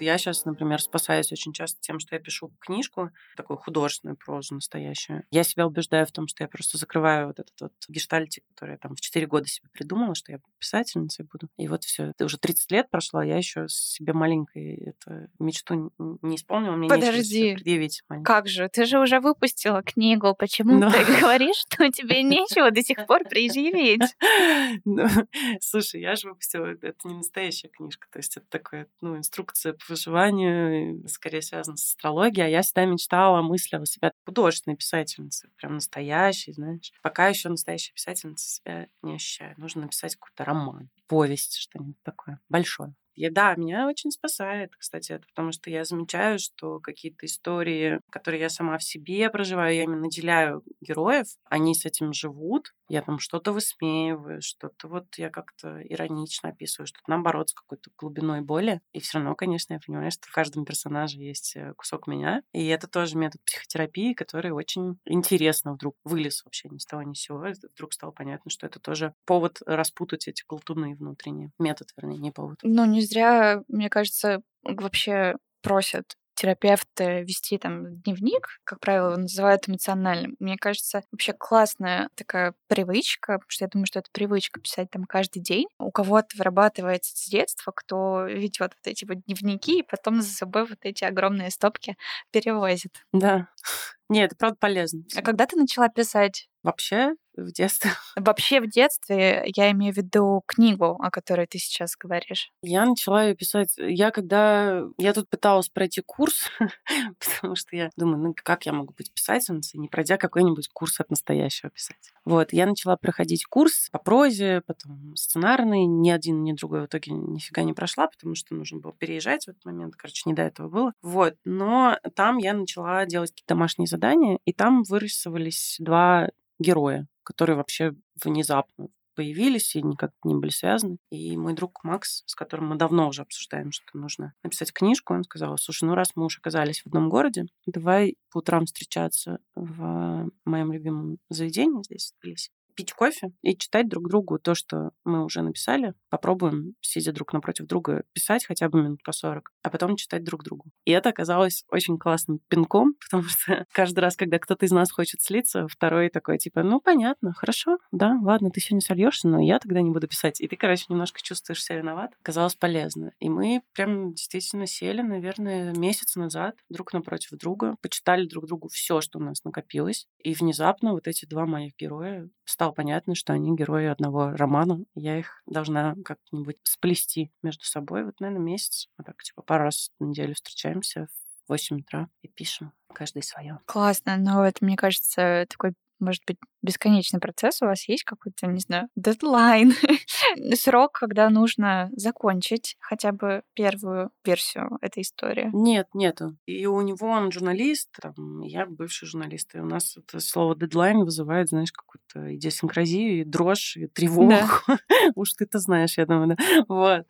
Я сейчас, например, спасаюсь очень часто тем, что я пишу книжку, такую художественную прозу настоящую. Я себя убеждаю в том, что я просто закрываю вот этот вот гештальтик, который я там в 4 года себе придумала, что я писательницей буду. И вот все. Уже 30 лет прошло, а я еще себе маленькой эту мечту не исполнила. Мне Подожди, предъявить. Маленькой. Как же? Ты же уже выпустила книгу. Почему Но... ты говоришь, что тебе нечего до сих пор предъявить? Ну, слушай, я же выпустила... Это не настоящая книжка. То есть это такая, ну, инструкция по выживанию, скорее связана с астрологией. А я всегда мечтала, мыслила себя художественной писательницей. Прям настоящей, знаешь. Пока еще настоящая писательница себя не ощущаю. Нужно написать какой-то роман, повесть, что-нибудь такое большое. И да, меня очень спасает, кстати, это, потому что я замечаю, что какие-то истории, которые я сама в себе проживаю, я именно наделяю героев, они с этим живут, я там что-то высмеиваю, что-то вот я как-то иронично описываю, что-то наоборот с какой-то глубиной боли. И все равно, конечно, я понимаю, что в каждом персонаже есть э, кусок меня. И это тоже метод психотерапии, который очень интересно вдруг вылез вообще ни с того ни с сего. Вдруг стало понятно, что это тоже повод распутать эти колтуны внутренние. Метод, вернее, не повод. Ну, не зря, мне кажется, вообще просят терапевты вести там дневник, как правило, его называют эмоциональным. Мне кажется, вообще классная такая привычка, потому что я думаю, что это привычка писать там каждый день. У кого-то вырабатывается с детства, кто ведет вот эти вот дневники и потом за собой вот эти огромные стопки перевозит. Да. Нет, это правда полезно. А когда ты начала писать? Вообще в детстве. Вообще в детстве я имею в виду книгу, о которой ты сейчас говоришь. Я начала ее писать. Я когда... Я тут пыталась пройти курс, потому что я думаю, ну как я могу быть писательницей, не пройдя какой-нибудь курс от настоящего писателя. Вот, я начала проходить курс по прозе, потом сценарный. Ни один, ни другой в итоге нифига не прошла, потому что нужно было переезжать в этот момент. Короче, не до этого было. Вот, но там я начала делать какие-то домашние задания, и там вырисовывались два героя, которые вообще внезапно появились и никак не были связаны. И мой друг Макс, с которым мы давно уже обсуждаем, что нужно написать книжку, он сказал, слушай, ну раз мы уже оказались в одном городе, давай по утрам встречаться в моем любимом заведении здесь, в Тбилиси, пить кофе и читать друг другу то, что мы уже написали. Попробуем, сидя друг напротив друга, писать хотя бы минут по 40, а потом читать друг другу. И это оказалось очень классным пинком, потому что каждый раз, когда кто-то из нас хочет слиться, второй такой, типа, ну, понятно, хорошо, да, ладно, ты сегодня сольешься, но я тогда не буду писать. И ты, короче, немножко чувствуешь себя виноват. Казалось полезно. И мы прям действительно сели, наверное, месяц назад друг напротив друга, почитали друг другу все, что у нас накопилось. И внезапно вот эти два моих героя стало понятно, что они герои одного романа. Я их должна как-нибудь сплести между собой. Вот, наверное, месяц. Вот так, типа, пару раз в неделю встречаемся в 8 утра и пишем каждый свое. Классно, но это, мне кажется, такой может быть, бесконечный процесс, у вас есть какой-то, не знаю, дедлайн, срок, когда нужно закончить хотя бы первую версию этой истории? Нет, нету. И у него он журналист, там, я бывший журналист, и у нас это слово дедлайн вызывает, знаешь, какую-то идиосинкразию, и дрожь, и тревогу. Да. Уж ты это знаешь, я думаю, да. Вот.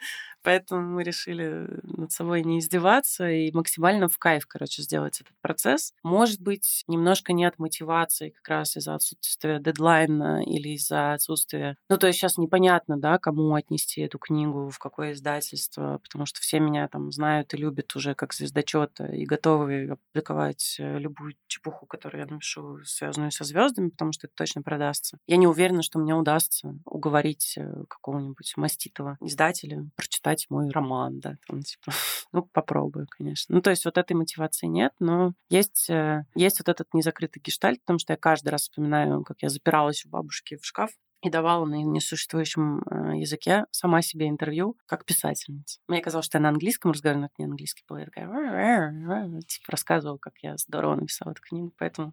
Поэтому мы решили над собой не издеваться и максимально в кайф, короче, сделать этот процесс. Может быть, немножко нет мотивации как раз из-за отсутствия дедлайна или из-за отсутствия... Ну, то есть сейчас непонятно, да, кому отнести эту книгу, в какое издательство, потому что все меня там знают и любят уже как звездочета и готовы опубликовать э, любую чепуху, которую я напишу, связанную со звездами, потому что это точно продастся. Я не уверена, что мне удастся уговорить э, какого-нибудь маститого издателя прочитать читать мой роман, да, там, типа, ну, попробую, конечно. Ну, то есть вот этой мотивации нет, но есть, э, есть вот этот незакрытый гештальт, потому что я каждый раз вспоминаю, как я запиралась у бабушки в шкаф, и давала на несуществующем э, языке сама себе интервью как писательница. Мне казалось, что я на английском разговариваю, но это не английский был. Я такая, типа, рассказывала, как я здорово написала эту книгу. Поэтому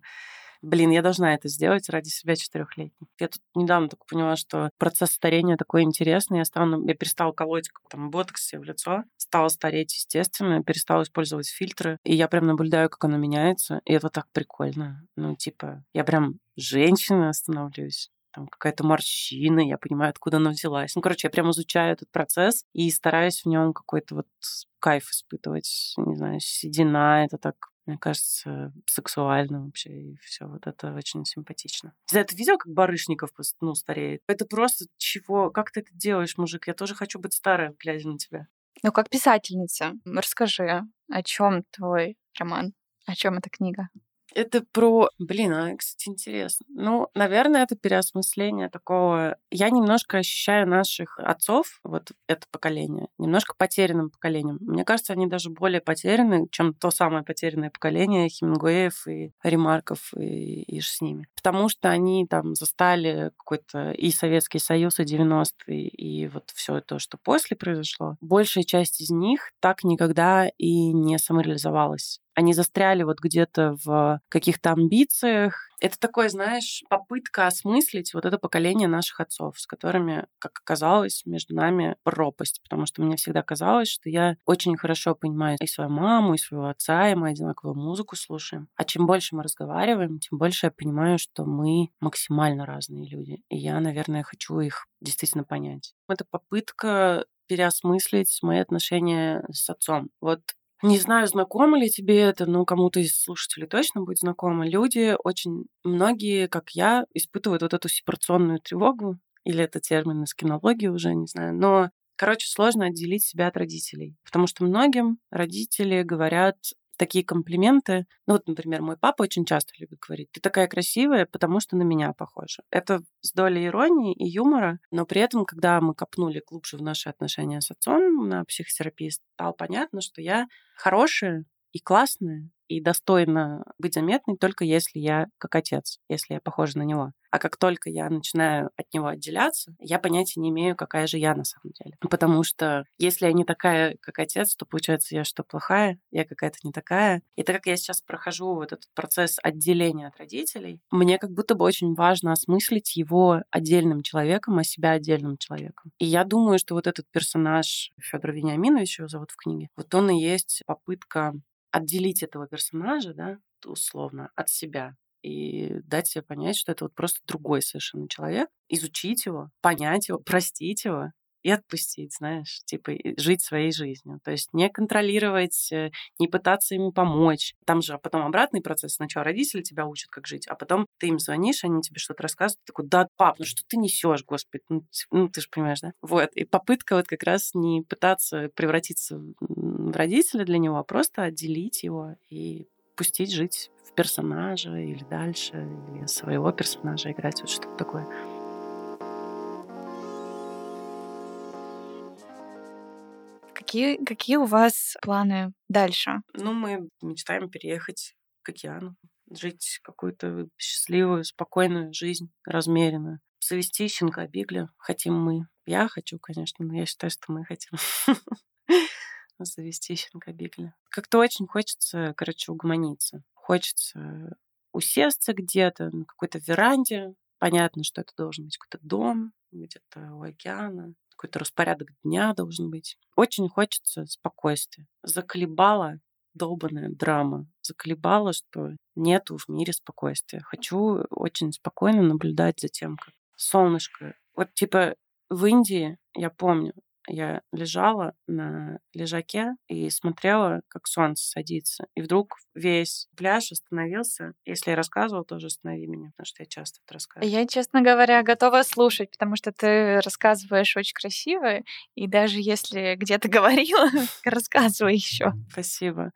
блин, я должна это сделать ради себя четырехлетней. Я тут недавно только поняла, что процесс старения такой интересный. Я, стала, я перестала колоть как там ботокс себе в лицо, стала стареть естественно, перестала использовать фильтры, и я прям наблюдаю, как оно меняется, и это так прикольно. Ну, типа, я прям женщина становлюсь там какая-то морщина, я понимаю, откуда она взялась. Ну, короче, я прям изучаю этот процесс и стараюсь в нем какой-то вот кайф испытывать. Не знаю, седина, это так мне кажется, сексуально вообще, и все вот это очень симпатично. Знаю, ты видел, как Барышников ну, стареет? Это просто чего? Как ты это делаешь, мужик? Я тоже хочу быть старой, глядя на тебя. Ну, как писательница, расскажи, о чем твой роман? О чем эта книга? Это про... Блин, а, кстати, интересно. Ну, наверное, это переосмысление такого... Я немножко ощущаю наших отцов, вот это поколение, немножко потерянным поколением. Мне кажется, они даже более потеряны, чем то самое потерянное поколение Хемингуэев и Ремарков и, и с ними. Потому что они там застали какой-то и Советский Союз, и 90-е, и вот все то, что после произошло. Большая часть из них так никогда и не самореализовалась они застряли вот где-то в каких-то амбициях. Это такое, знаешь, попытка осмыслить вот это поколение наших отцов, с которыми, как оказалось, между нами пропасть, потому что мне всегда казалось, что я очень хорошо понимаю и свою маму, и своего отца, и мы одинаковую музыку слушаем. А чем больше мы разговариваем, тем больше я понимаю, что мы максимально разные люди. И я, наверное, хочу их действительно понять. Это попытка переосмыслить мои отношения с отцом. Вот не знаю, знакомо ли тебе это, но кому-то из слушателей точно будет знакомо. Люди очень многие, как я, испытывают вот эту сепарационную тревогу, или это термин из кинологии уже, не знаю. Но Короче, сложно отделить себя от родителей, потому что многим родители говорят такие комплименты. Ну вот, например, мой папа очень часто любит говорить, ты такая красивая, потому что на меня похожа. Это с долей иронии и юмора, но при этом, когда мы копнули глубже в наши отношения с отцом на психотерапии, стало понятно, что я хорошая и классная, и достойна быть заметной только если я как отец, если я похожа на него. А как только я начинаю от него отделяться, я понятия не имею, какая же я на самом деле. Потому что если я не такая, как отец, то получается, я что, плохая? Я какая-то не такая. И так как я сейчас прохожу вот этот процесс отделения от родителей, мне как будто бы очень важно осмыслить его отдельным человеком, а себя отдельным человеком. И я думаю, что вот этот персонаж Федор Вениаминович, его зовут в книге, вот он и есть попытка отделить этого персонажа, да, условно, от себя и дать себе понять, что это вот просто другой совершенно человек, изучить его, понять его, простить его и отпустить, знаешь, типа жить своей жизнью. То есть не контролировать, э, не пытаться ему помочь. Там же потом обратный процесс. Сначала родители тебя учат, как жить, а потом ты им звонишь, они тебе что-то рассказывают, ты такой, да, пап, ну что ты несешь, господи, ну, ну ты же понимаешь, да? Вот, и попытка вот как раз не пытаться превратиться в родителя для него, а просто отделить его и пустить жить в персонажа или дальше, или своего персонажа играть, вот что-то такое. Какие, какие у вас планы дальше? Ну, мы мечтаем переехать к океану, жить какую-то счастливую, спокойную жизнь, размеренную. Завести щенка Бигля хотим мы. Я хочу, конечно, но я считаю, что мы хотим завести щенка Бигля. Как-то очень хочется, короче, угомониться. Хочется усесться где-то на какой-то веранде. Понятно, что это должен быть какой-то дом, где-то у океана. Какой-то распорядок дня должен быть. Очень хочется спокойствия. Заколебала долбанная драма. Заколебала, что нету в мире спокойствия. Хочу очень спокойно наблюдать за тем, как солнышко... Вот типа в Индии, я помню, я лежала на лежаке и смотрела, как солнце садится. И вдруг весь пляж остановился. Если я рассказывала, тоже останови меня, потому что я часто это рассказываю. Я, честно говоря, готова слушать, потому что ты рассказываешь очень красиво. И даже если где-то говорила, рассказывай еще. Спасибо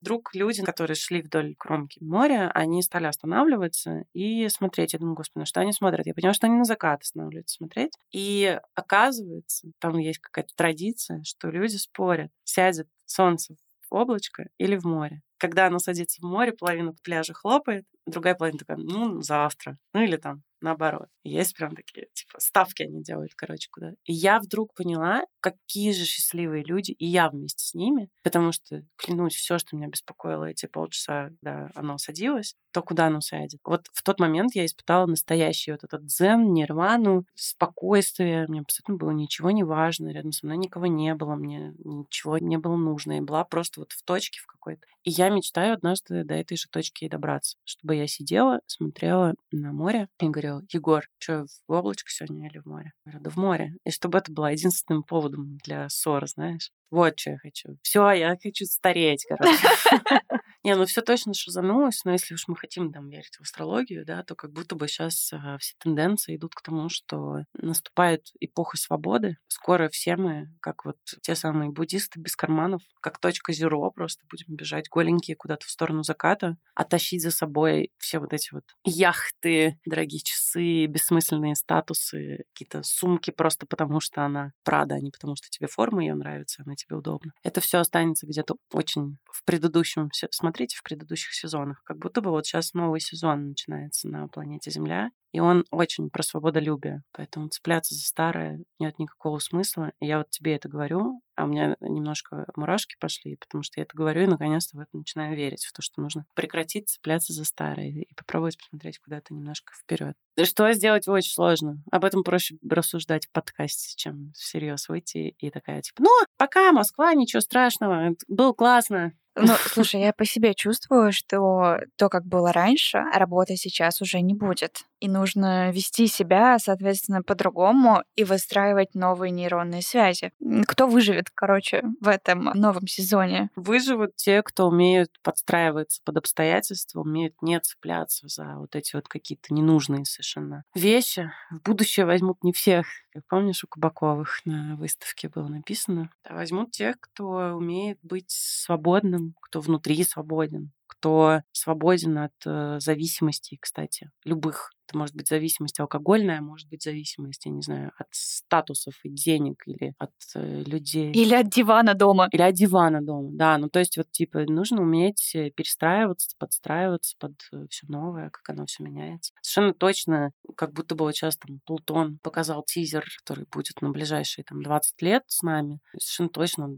вдруг люди, которые шли вдоль кромки моря, они стали останавливаться и смотреть. Я думаю, господи, на что они смотрят? Я поняла, что они на закат останавливаются смотреть. И оказывается, там есть какая-то традиция, что люди спорят, сядет солнце в облачко или в море. Когда оно садится в море, половина пляжа хлопает, другая половина такая, ну, завтра. Ну, или там наоборот. Есть прям такие, типа, ставки они делают, короче, куда. И я вдруг поняла, какие же счастливые люди, и я вместе с ними, потому что, клянусь, все, что меня беспокоило эти полчаса, да, оно садилось, то куда оно сядет. Вот в тот момент я испытала настоящий вот этот дзен, нирвану, спокойствие. Мне абсолютно было ничего не важно, рядом со мной никого не было, мне ничего не было нужно. Я была просто вот в точке в какой-то. И я мечтаю однажды до этой же точки и добраться, чтобы я сидела, смотрела на море и говорила, Егор, что, в облачко сегодня или в море? Я говорю, да в море. И чтобы это было единственным поводом для ссоры, знаешь. Вот что я хочу. Все, я хочу стареть, короче. Не, ну все точно шизанулось, но если уж мы хотим там верить в астрологию, да, то как будто бы сейчас а, все тенденции идут к тому, что наступает эпоха свободы. Скоро все мы, как вот те самые буддисты без карманов, как точка зеро, просто будем бежать голенькие куда-то в сторону заката, а тащить за собой все вот эти вот яхты, дорогие часы, бессмысленные статусы, какие-то сумки просто потому, что она Прада, а не потому, что тебе форма ее нравится, она тебе удобна. Это все останется где-то очень в предыдущем, смотрите в предыдущих сезонах, как будто бы вот сейчас новый сезон начинается на планете Земля, и он очень про свободолюбие. Поэтому цепляться за старое нет никакого смысла. И я вот тебе это говорю, а у меня немножко мурашки пошли, потому что я это говорю и наконец-то в это начинаю верить, в то, что нужно прекратить цепляться за старое и попробовать посмотреть куда-то немножко вперед. Что сделать очень сложно. Об этом проще рассуждать в подкасте, чем всерьез выйти и такая, типа, ну, пока, Москва, ничего страшного, было классно, ну, слушай, я по себе чувствую, что то, как было раньше, работы сейчас уже не будет. И нужно вести себя, соответственно, по-другому и выстраивать новые нейронные связи. Кто выживет, короче, в этом новом сезоне? Выживут те, кто умеют подстраиваться под обстоятельства, умеют не цепляться за вот эти вот какие-то ненужные совершенно вещи. В будущее возьмут не всех. Как помнишь, у Кабаковых на выставке было написано. А возьмут тех, кто умеет быть свободным, кто внутри свободен, кто свободен от э, зависимостей, кстати, любых это может быть зависимость алкогольная, может быть зависимость, я не знаю, от статусов и денег или от э, людей. Или от дивана дома. Или от дивана дома, да. Ну, то есть вот, типа, нужно уметь э, перестраиваться, подстраиваться под э, все новое, как оно все меняется. Совершенно точно, как будто бы вот сейчас там Плутон показал тизер, который будет на ближайшие там 20 лет с нами. Совершенно точно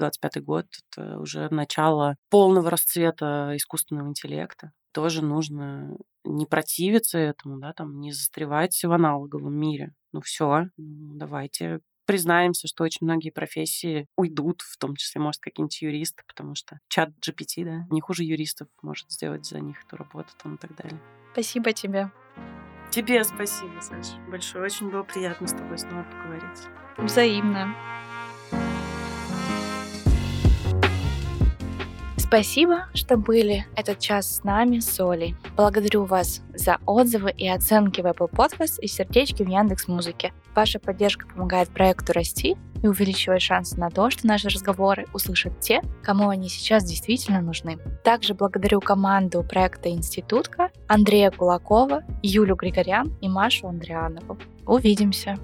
24-25 год — это уже начало полного расцвета искусственного интеллекта тоже нужно не противиться этому, да, там, не застревать в аналоговом мире. Ну все, ну, давайте признаемся, что очень многие профессии уйдут, в том числе, может, какие-нибудь юристы, потому что чат GPT, да, не хуже юристов может сделать за них эту работу там и так далее. Спасибо тебе. Тебе спасибо, Саша, большое. Очень было приятно с тобой снова поговорить. Взаимно. Спасибо, что были этот час с нами, с Олей. Благодарю вас за отзывы и оценки в Apple Podcast и сердечки в Яндекс Музыке. Ваша поддержка помогает проекту расти и увеличивает шансы на то, что наши разговоры услышат те, кому они сейчас действительно нужны. Также благодарю команду проекта «Институтка» Андрея Кулакова, Юлю Григорян и Машу Андрианову. Увидимся!